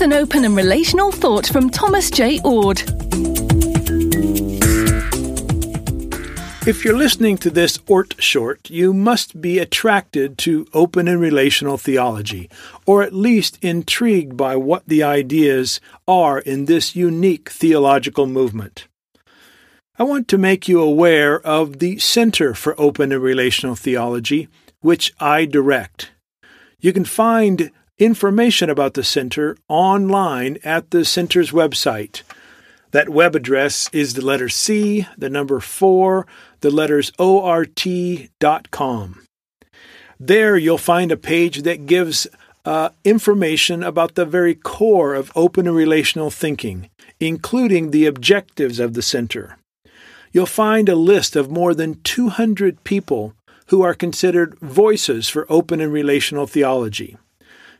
Here's an open and relational thought from Thomas J. Oord. If you're listening to this Oord short, you must be attracted to open and relational theology, or at least intrigued by what the ideas are in this unique theological movement. I want to make you aware of the Center for Open and Relational Theology, which I direct. You can find information about the center online at the center's website. That web address is the letter C, the number 4, the letters ort.com. There you'll find a page that gives uh, information about the very core of open and relational thinking, including the objectives of the center. You'll find a list of more than 200 people who are considered voices for open and relational theology.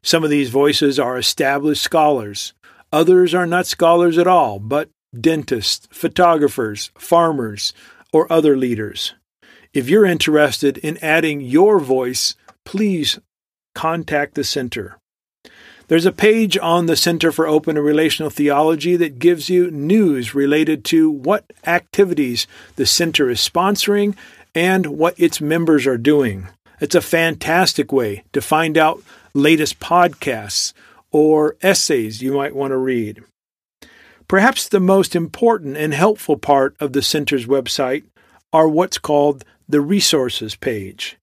Some of these voices are established scholars. Others are not scholars at all, but dentists, photographers, farmers, or other leaders. If you're interested in adding your voice, please contact the center. There's a page on the Center for Open and Relational Theology that gives you news related to what activities the center is sponsoring and what its members are doing. It's a fantastic way to find out latest podcasts or essays you might want to read. Perhaps the most important and helpful part of the center's website are what's called the resources page.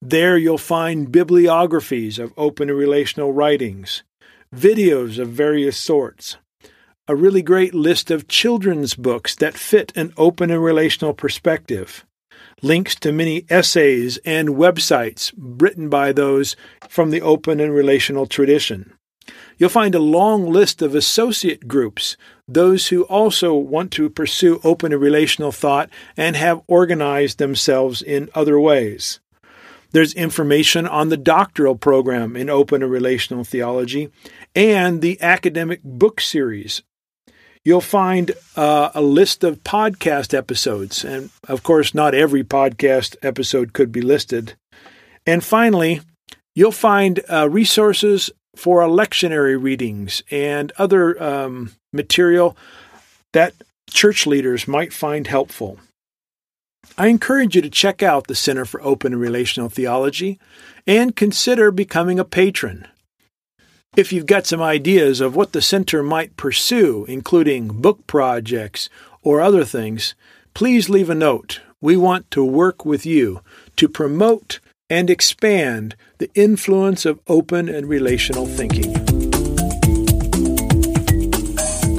There you'll find bibliographies of open and relational writings, videos of various sorts, a really great list of children's books that fit an open and relational perspective, links to many essays and websites written by those from the open and relational tradition. You'll find a long list of associate groups, those who also want to pursue open and relational thought and have organized themselves in other ways. There's information on the doctoral program in open and relational theology and the academic book series. You'll find uh, a list of podcast episodes, and of course, not every podcast episode could be listed. And finally, you'll find uh, resources for lectionary readings and other um, material that church leaders might find helpful. I encourage you to check out the Center for Open and Relational Theology and consider becoming a patron. If you've got some ideas of what the center might pursue, including book projects or other things, please leave a note. We want to work with you to promote and expand the influence of open and relational thinking.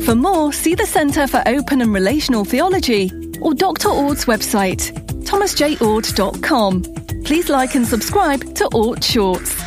For more, see the Centre for Open and Relational Theology or Dr. Oord's website, thomasjoord.com. Please like and subscribe to Oord Shorts.